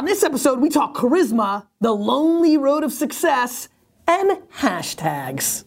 On this episode, we talk charisma, the lonely road of success, and hashtags.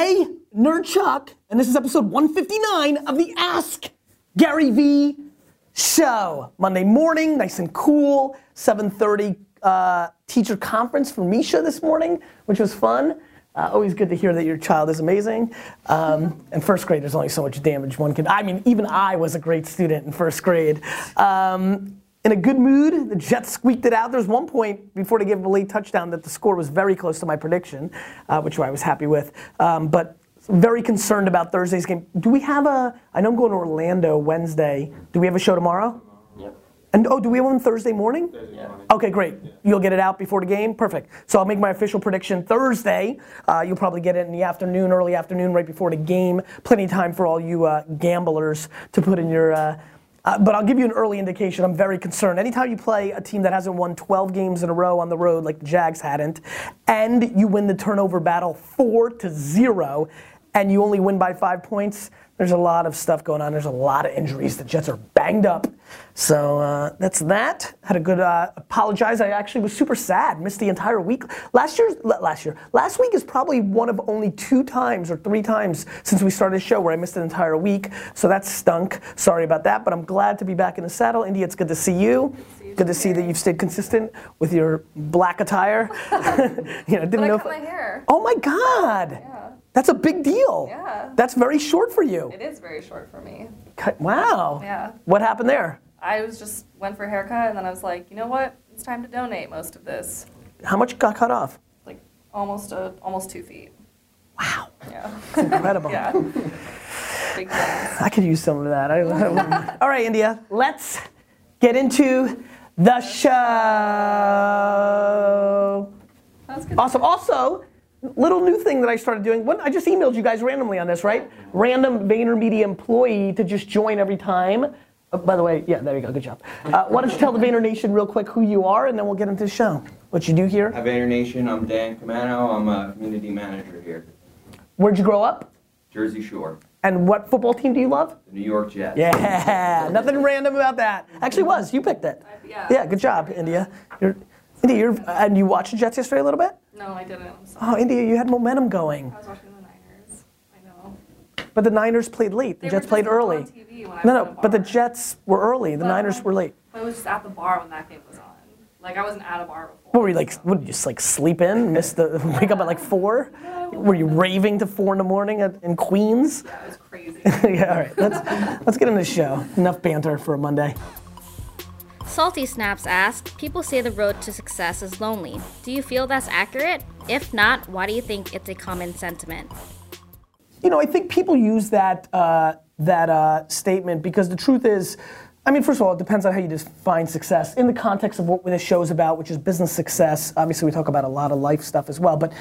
Gary Vaynerchuk, and this is episode 159 of the Ask Gary Vee Show. Monday morning, nice and cool, 7.30 uh, teacher conference for Misha this morning, which was fun. Uh, always good to hear that your child is amazing. Um, and first grade, there's only so much damage one can. I mean, even I was a great student in first grade. Um, in a good mood, the Jets squeaked it out. There's one point before they gave a late touchdown that the score was very close to my prediction, uh, which I was happy with. Um, but very concerned about Thursday's game. Do we have a? I know I'm going to Orlando Wednesday. Do we have a show tomorrow? And oh, do we have one Thursday morning? Okay, great. You'll get it out before the game? Perfect. So I'll make my official prediction Thursday. Uh, you'll probably get it in the afternoon, early afternoon, right before the game. Plenty of time for all you uh, gamblers to put in your. Uh, but I'll give you an early indication. I'm very concerned. Anytime you play a team that hasn't won 12 games in a row on the road, like the Jags hadn't, and you win the turnover battle four to zero, and you only win by five points, there's a lot of stuff going on. There's a lot of injuries. The Jets are banged up. So uh, that's that. Had a good uh, apologize. I actually was super sad. Missed the entire week. Last year, last year, last week is probably one of only two times or three times since we started the show where I missed an entire week. So that stunk. Sorry about that. But I'm glad to be back in the saddle. India, it's good to see you. Good to see that you've stayed consistent with your black attire. you know, didn't But I know. cut my hair. Oh my God. Yeah. That's a big deal. Yeah. That's very short for you. It is very short for me. Wow. Yeah. What happened there? I was just went for a haircut and then I was like, you know what? It's time to donate most of this. How much got cut off? Like almost a almost two feet. Wow. Yeah. Incredible. yeah. Big things. I could use some of that. I, all right, India, let's get into the show. That was good. Awesome. Also, little new thing that I started doing. When, I just emailed you guys randomly on this, right? Random VaynerMedia employee to just join every time. Oh, by the way, yeah, there you go. Good job. Uh, why don't you tell the Vayner Nation real quick who you are, and then we'll get into the show. What you do here? Hi, Vayner Nation. I'm Dan Camano. I'm a community manager here, Where'd you grow up? Jersey Shore, And what football team do you love? the New York Jets. Yeah, nothing random about that. Actually, was you picked it? Yeah. Yeah, good job, India. You're, India, you're, and you watched the Jets yesterday a little bit. No, I didn't. Oh, India, you had momentum going, I was watching the Niners. I know. but the Niners played late. The They Jets played early. TV when I No, no, but the. Jets were early. The Well, Niners were late. I was just at the bar when that game was on. Like I wasn't at a bar before. What were you like? so- What did you just like sleep in? Miss the wake up at like four? Were you raving to four in the morning at, in Queens? Yeah, it was crazy. yeah, all right. Let's let's get into the show. Enough banter for a Monday. Salty Snaps asks, People say the road to success is lonely. Do you feel that's accurate? If not, why do you think it's a common sentiment? you know, I think people use that uh, that uh, statement because the truth is, I mean, first of all, it depends on how you define success in the context of what this show is about, which is business success. Obviously, we talk about a lot of life stuff as well, but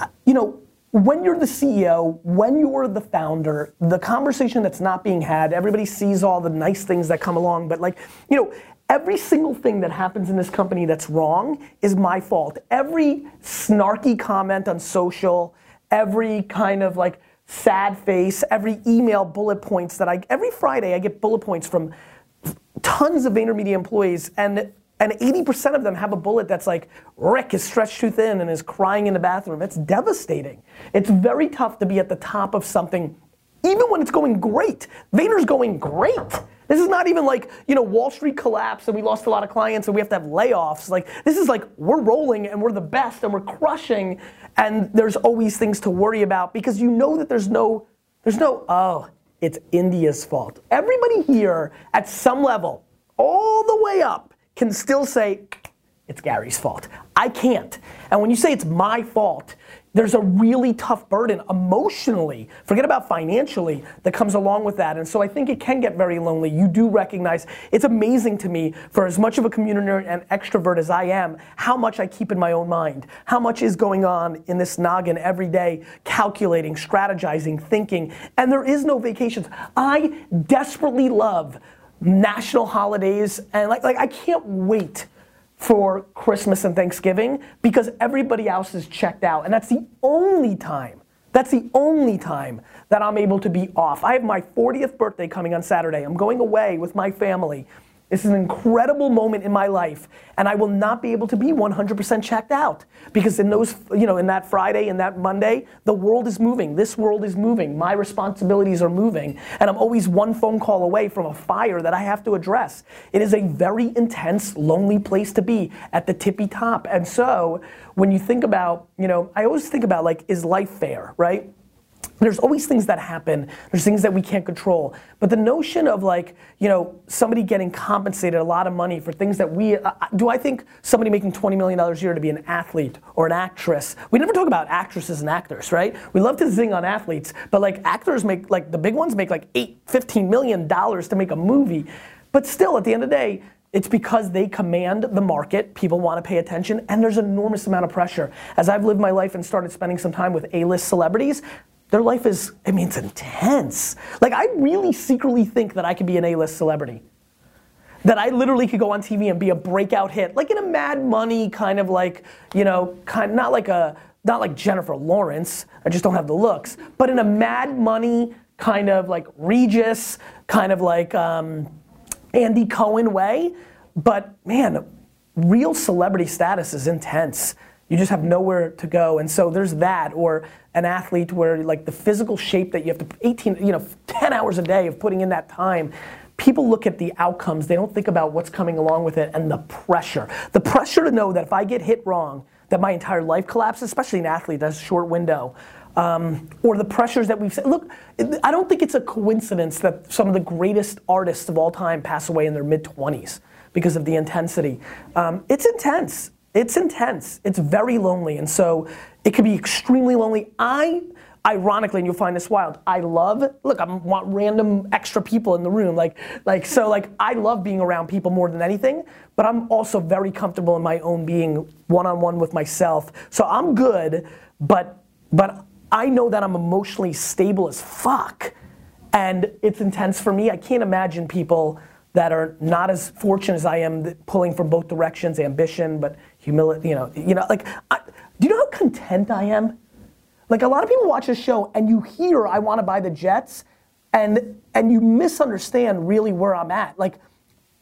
uh, you know. When you're the CEO, when you're the founder, the conversation that's not being had, everybody sees all the nice things that come along, but like, you know, every single thing that happens in this company that's wrong is my fault. Every snarky comment on social, every kind of like sad face, every email bullet points that I every Friday I get bullet points from tons of VaynerMedia employees and and 80% of them have a bullet that's like Rick is stretched too thin and is crying in the bathroom. It's devastating. It's very tough to be at the top of something even when it's going great. Vayner's going great. This is not even like, you know, Wall Street collapsed and we lost a lot of clients and we have to have layoffs. Like, this is like, we're rolling and we're the best and we're crushing and there's always things to worry about because you know that there's no, there's no, oh, it's India's fault. Everybody here at some level, all the way up, can still say, it's Gary's fault. I can't. And when you say it's my fault, there's a really tough burden emotionally, forget about financially, that comes along with that. And so I think it can get very lonely. You do recognize, it's amazing to me, for as much of a communicator and extrovert as I am, how much I keep in my own mind. How much is going on in this noggin every day, calculating, strategizing, thinking. And there is no vacations. I desperately love national holidays and like, like I can't wait for Christmas and Thanksgiving because everybody else is checked out. And that's the only time, that's the only time that I'm able to be off. I have my 40th birthday coming on Saturday. I'm going away with my family. This is an incredible moment in my life, and I will not be able to be 100% checked out because in those, you know, in that Friday and that Monday, the world is moving. This world is moving. My responsibilities are moving, and I'm always one phone call away from a fire that I have to address. It is a very intense, lonely place to be at the tippy top. And so, when you think about, you know, I always think about like, is life fair, right? There's always things that happen. There's things that we can't control. But the notion of like you know somebody getting compensated a lot of money for things that we uh, uh do i think somebody making 20 million dollars a year to be an athlete or an actress? We never talk about actresses and actors right? We love to zing on athletes but like actors make like the big ones make like 8 15 million dollars to make a movie. But still at the end of the day it's because they command the market, people want to pay attention, and there's an enormous amount of pressure. As I've lived my life and started spending some time with A-list celebrities, their life is, I mean, it's intense. Like, I really secretly think that I could be an A list celebrity. That I literally could go on TV and be a breakout hit, like in a Mad Money kind of like, you know, kind not like a, not like Jennifer Lawrence. I just don't have the looks, but in a Mad Money kind of like Regis, kind of like um, Andy Cohen way. But man, real celebrity status is intense. You just have nowhere to go, and so there's that. Or an athlete where like the physical shape that you have to 18 you know 10 hours a day of putting in that time people look at the outcomes. They don't think about what's coming along with it and the pressure. The pressure to know that if i get hit wrong that my entire life collapses especially an athlete that's a short window um, or the pressures that we've look i don't think it's a coincidence that some of the greatest artists of all time pass away in their mid-20s because of the intensity. Um, it's intense it's intense. It's very lonely. And so it can be extremely lonely. I, ironically, and you'll find this wild, I love, look, I want random extra people in the room. Like, like, so like, I love being around people more than anything, but I'm also very comfortable in my own being one-on-one with myself. So I'm good, but, but I know that I'm emotionally stable as fuck. And it's intense for me. I can't imagine people that are not as fortunate as I am, pulling from both directions, ambition, but humility. You know, you know, like, I, do you know how content I am? Like a lot of people watch this show and you hear I want to buy the Jets, and and you misunderstand really where I'm at. Like,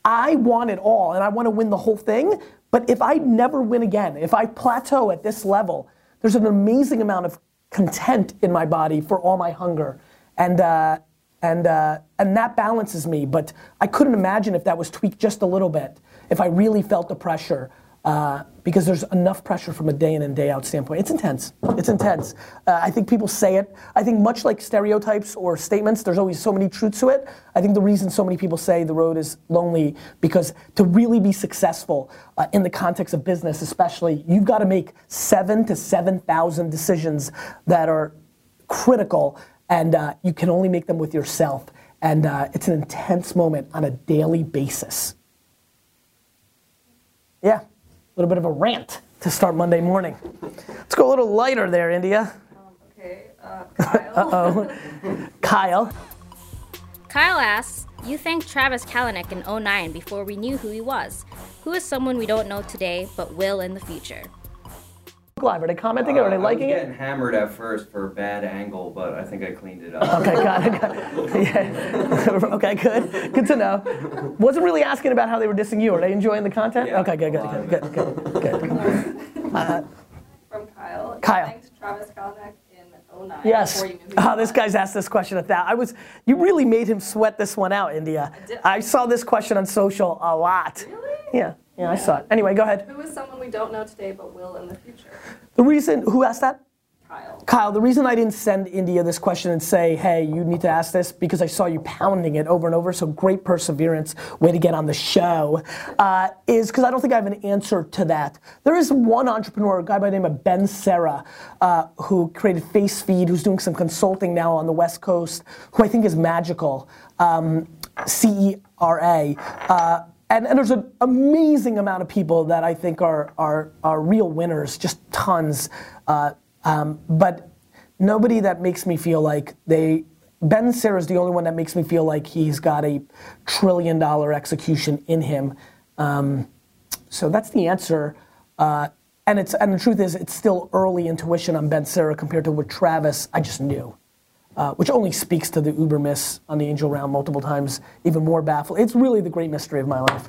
I want it all and I want to win the whole thing. But if I never win again, if I plateau at this level, there's an amazing amount of content in my body for all my hunger. And uh, and, uh, and that balances me. But I couldn't imagine if that was tweaked just a little bit, if I really felt the pressure. Uh, because there's enough pressure from a day in and day out standpoint. It's intense. It's intense. Uh, I think people say it. I think much like stereotypes or statements, there's always so many truths to it. I think the reason so many people say the road is lonely because to really be successful uh, in the context of business, especially, you've got to make seven to seven thousand decisions that are critical and uh, you can only make them with yourself. And uh, it's an intense moment on a daily basis. Yeah, little bit of a rant to start Monday morning. Let's go a little lighter there, India. Um, okay, uh, Kyle. Uh-oh. Kyle. Kyle asks, You thanked Travis Kalanick in 09 before we knew who he was. Who is someone we don't know today but will in the future? Live? Are they commenting uh, it? Are they liking it? I was getting hammered at first for a bad angle, but I think I cleaned it up. okay, got it. Got it. Yeah. okay, good. Good to know. Wasn't really asking about how they were dissing you. Are they enjoying the content? Yeah, okay, good, good, good, good, good, good, good. Uh, From Kyle. Kyle. Thanks, Travis Kalanick. 09 yes. Oh, this guy's asked this question at that. I was, you really made him sweat this one out, India. I, I saw this question on social a lot. Really? Yeah. Yeah, I saw it. Anyway, go ahead. Who is someone we don't know today but will in the future? The reason, who asked that? Kyle. Kyle, the reason I didn't send India this question and say, hey, you need to ask this, because I saw you pounding it over and over, so great perseverance, way to get on the show, uh, is because I don't think I have an answer to that. There is one entrepreneur, a guy by the name of Ben Cera, uh, who created FaceFeed, who's doing some consulting now on the West Coast, who I think is magical, um, C-E-R-A. Uh, and, and there's an amazing amount of people that I think are, are, are real winners, just tons. Uh, um, but nobody that makes me feel like they. Ben Cera is the only one that makes me feel like he's got a trillion dollar execution in him. Um, so that's the answer. Uh, and it's and the truth is, it's still early intuition on Ben Cera compared to what Travis I just knew, uh, which only speaks to the Uber miss on the angel round multiple times, even more baffled. It's really the great mystery of my life.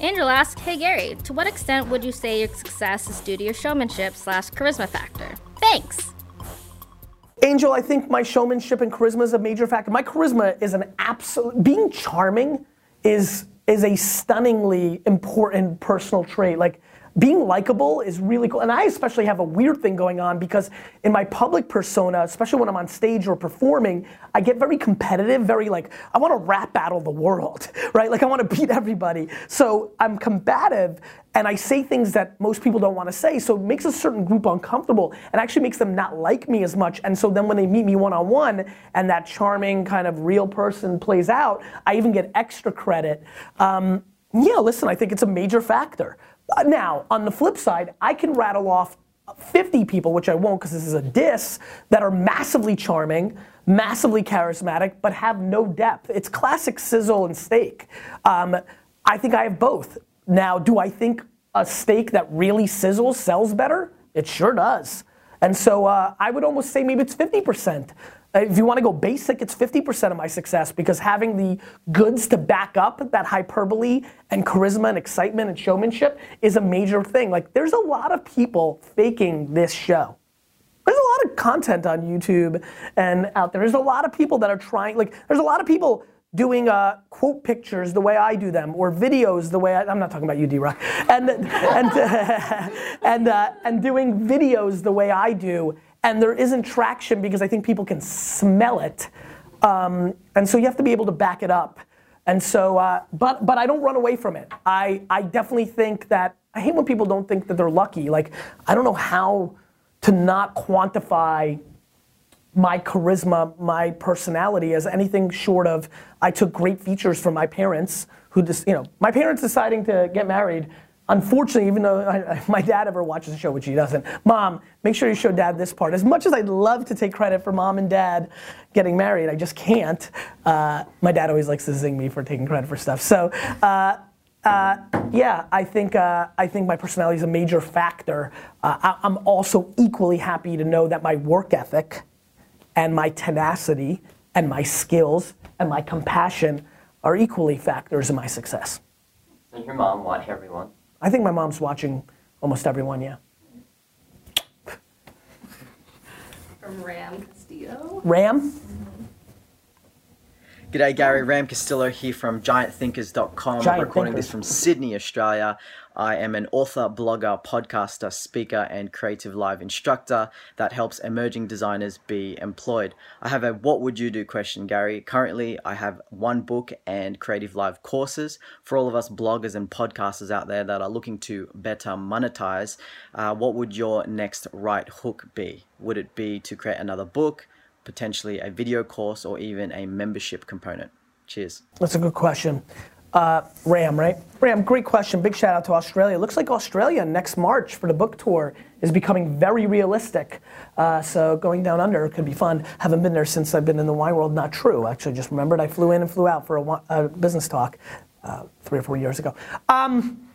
Angel asks, Hey Gary, to what extent would you say your success is due to your showmanship slash charisma factor? Thanks! Angel, I think my showmanship and charisma is a major factor. My charisma is an absolute being charming is is a stunningly important personal trait. Like being likable is really cool. And I especially have a weird thing going on because in my public persona, especially when I'm on stage or performing, I get very competitive, very like, I want to rap battle the world, right? Like I want to beat everybody. So I'm combative and I say things that most people don't want to say. So it makes a certain group uncomfortable and actually makes them not like me as much. And so then when they meet me one on one and that charming kind of real person plays out, I even get extra credit. Um, yeah, listen, I think it's a major factor. Now, on the flip side, I can rattle off 50 people, which I won't because this is a diss, that are massively charming, massively charismatic, but have no depth. It's classic sizzle and steak. Um, I think I have both. Now, do I think a steak that really sizzles sells better? It sure does. And so uh, I would almost say maybe it's 50%. Uh, if you want to go basic, it's 50% of my success because having the goods to back up that hyperbole and charisma and excitement and showmanship is a major thing. Like, there's a lot of people faking this show. There's a lot of content on YouTube and out there. There's a lot of people that are trying, like, there's a lot of people doing uh, quote pictures the way I do them, or videos the way I, am not talking about you, D-Rock, and and uh, and uh, and doing videos the way I do, and there isn't traction because I think people can smell it. Um, and so you have to be able to back it up. And so, uh, but but I don't run away from it. I I definitely think that I hate when people don't think that they're lucky. Like I don't know how to not quantify my charisma, my personality as anything short of I took great features from my parents who just you know my parents deciding to get married Unfortunately, even though I, my dad ever watches the show, which he doesn't, mom, make sure you show dad this part. As much as I'd love to take credit for mom and dad getting married, I just can't. Uh, my dad always likes to zing me for taking credit for stuff. So, uh, uh, yeah, I think uh, I think my personality is a major factor. Uh, I, am also equally happy to know that my work ethic, and my tenacity, and my skills, and my compassion are equally factors in my success. Does your mom watch everyone? I think my mom's watching almost everyone, yeah. From Ram Castillo. Ram? G'day, Gary Ram Castillo here from GiantThinkers.com. Giant I'm recording Thinkers. this from Sydney, Australia. I am an author, blogger, podcaster, speaker, and CreativeLive instructor that helps emerging designers be employed. I have a What Would You Do question, Gary. Currently, I have one book and CreativeLive courses for all of us bloggers and podcasters out there that are looking to better monetize. Uh, what would your next right hook be? Would it be to create another book? potentially a video course or even a membership component? Cheers. That's a good question. Uh, Ram, right? Ram, great question. Big shout out to Australia. Looks like Australia next March for the book tour is becoming very realistic. Uh, so going down under could be fun. Haven't been there since I've been in the wine world. Not true. Actually, just remembered I flew in and flew out for a, a business talk uh, three or four years ago. Um,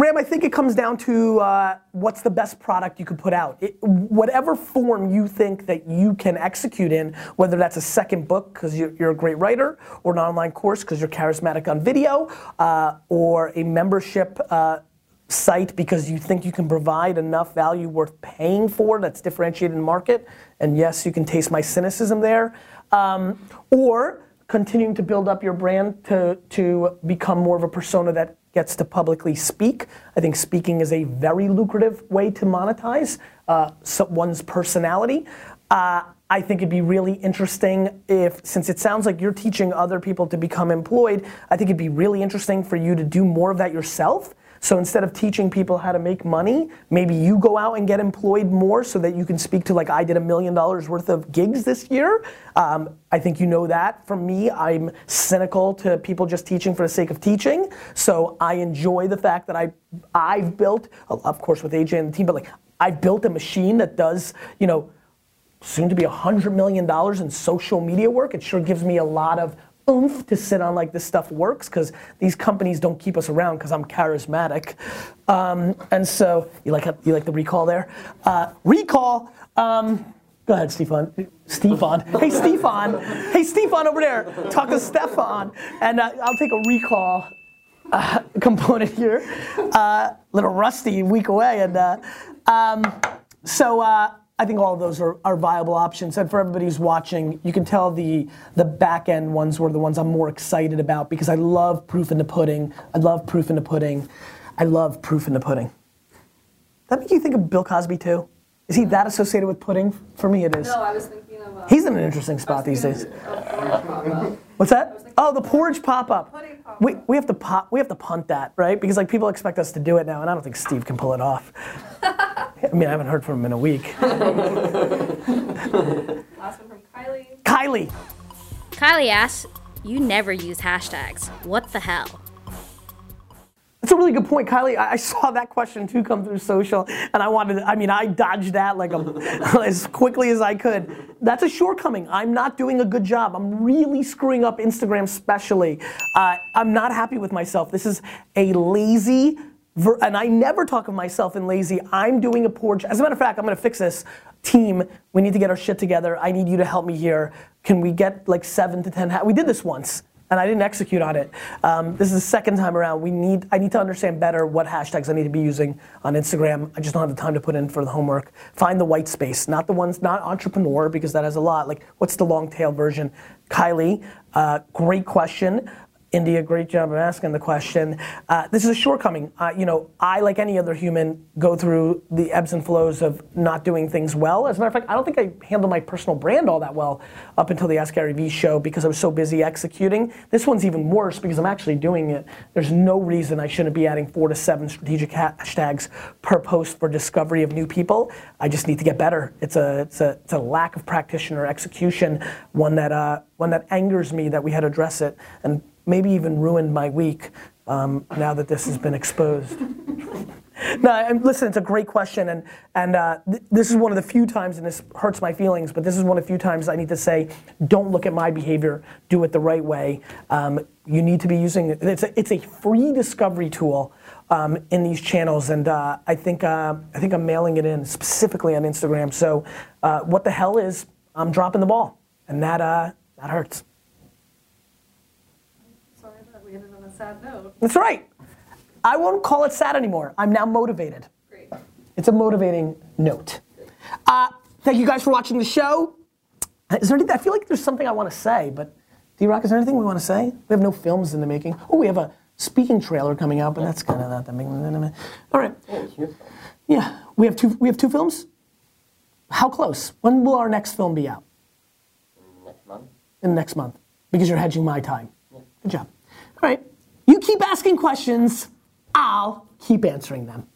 Ram, I think it comes down to uh, what's the best product you could put out. It, whatever form you think that you can execute in, whether that's a second book because you're, you're, a great writer, or an online course because you're charismatic on video, uh, or a membership uh, site because you think you can provide enough value worth paying for that's differentiated in market. And yes, you can taste my cynicism there. Um, or continuing to build up your brand to, to become more of a persona that gets to publicly speak. I think speaking is a very lucrative way to monetize uh, one's personality. Uh, I think it'd be really interesting if, since it sounds like you're teaching other people to become employed, I think it'd be really interesting for you to do more of that yourself. So instead of teaching people how to make money, maybe you go out and get employed more so that you can speak to like I did a million dollars worth of gigs this year. Um, I think you know that from me. I'm cynical to people just teaching for the sake of teaching. So I enjoy the fact that I I've built, of course with AJ and the team, but like I've built a machine that does, you know, soon to be $100 million in social media work. It sure gives me a lot of oomph to sit on like this stuff works because these companies don't keep us around because I'm charismatic. Um, and so, you like, you like the recall there? Uh, recall, um, go ahead, Stefan. Stefan. Hey, Stefan. Hey, Stefan over there. Talk to Stefan. And uh, I'll take a recall uh, component here. A little rusty, week away. And uh, um, so, uh, I think all of those are, are viable options. And for everybody who's watching, you can tell the the back end ones were the ones I'm more excited about because I love proof in the pudding. I love proof in the pudding. I love proof in the pudding. That make you think of Bill Cosby too? Is he that associated with pudding? For me, it is. No, I was thinking of. Uh, He's in an interesting spot these days. What's that? Oh, the porridge pop up. Pop-up. We, we have to pop. We have to punt that, right? Because like people expect us to do it now, and I don't think Steve can pull it off. I mean, I haven't heard from him in a week. Last one from Kylie. Kylie, Kylie asks, You never use hashtags. What the hell? That's a really good point, Kylie. I, I saw that question too come through social, and I wanted. To, I mean, I dodged that like a, as quickly as I could. That's a shortcoming. I'm not doing a good job. I'm really screwing up Instagram, especially. Uh, I'm not happy with myself. This is a lazy. And I never talk of myself in lazy. I'm doing a poor job. As a matter of fact, I'm going to fix this. Team, we need to get our shit together. I need you to help me here. Can we get like seven to ten? We did this once and I didn't execute on it. Um, this is the second time around. We need, I need to understand better what hashtags I need to be using on Instagram. I just don't have the time to put in for the homework. Find the white space, not the ones, not entrepreneur because that has a lot. Like, what's the long tail version? Kylie, uh, great question. India, great job of asking the question. Uh, this is a shortcoming. Uh, you know, I, like any other human, go through the ebbs and flows of not doing things well. As a matter of fact, I don't think I handled my personal brand all that well up until the Ask Gary Vee show because I was so busy executing. This one's even worse because I'm actually doing it. There's no reason I shouldn't be adding four to seven strategic hashtags per post for discovery of new people. I just need to get better. It's a, it's a, it's a lack of practitioner execution, one that, uh, one that angers me that we had to address it. And maybe even ruined my week um, now that this has been exposed. no, listen, it's a great question, and and uh, th- this is one of the few times, and this hurts my feelings, but this is one of the few times I need to say, don't look at my behavior, do it the right way. Um, you need to be using it's a, it's a free discovery tool. Um, in these channels, and uh, I think uh, I think I'm mailing it in specifically on Instagram. So, uh, what the hell is I'm dropping the ball, and that uh, that hurts. Sorry that we ended on a sad note. That's right. I won't call it sad anymore. I'm now motivated. Great. It's a motivating note. Uh, thank you guys for watching the show. Is there anything, I feel like there's something I want to say, but D Rock, is there anything we want to say? We have no films in the making. Oh, we have a speaking trailer coming out, but that's kind of not that big. All right. Yeah, we have two. We have two films. How close? When will our next film be out? Next month. in the next month because you're hedging my time. Yeah. Good job. All right. You keep asking questions, I'll keep answering them.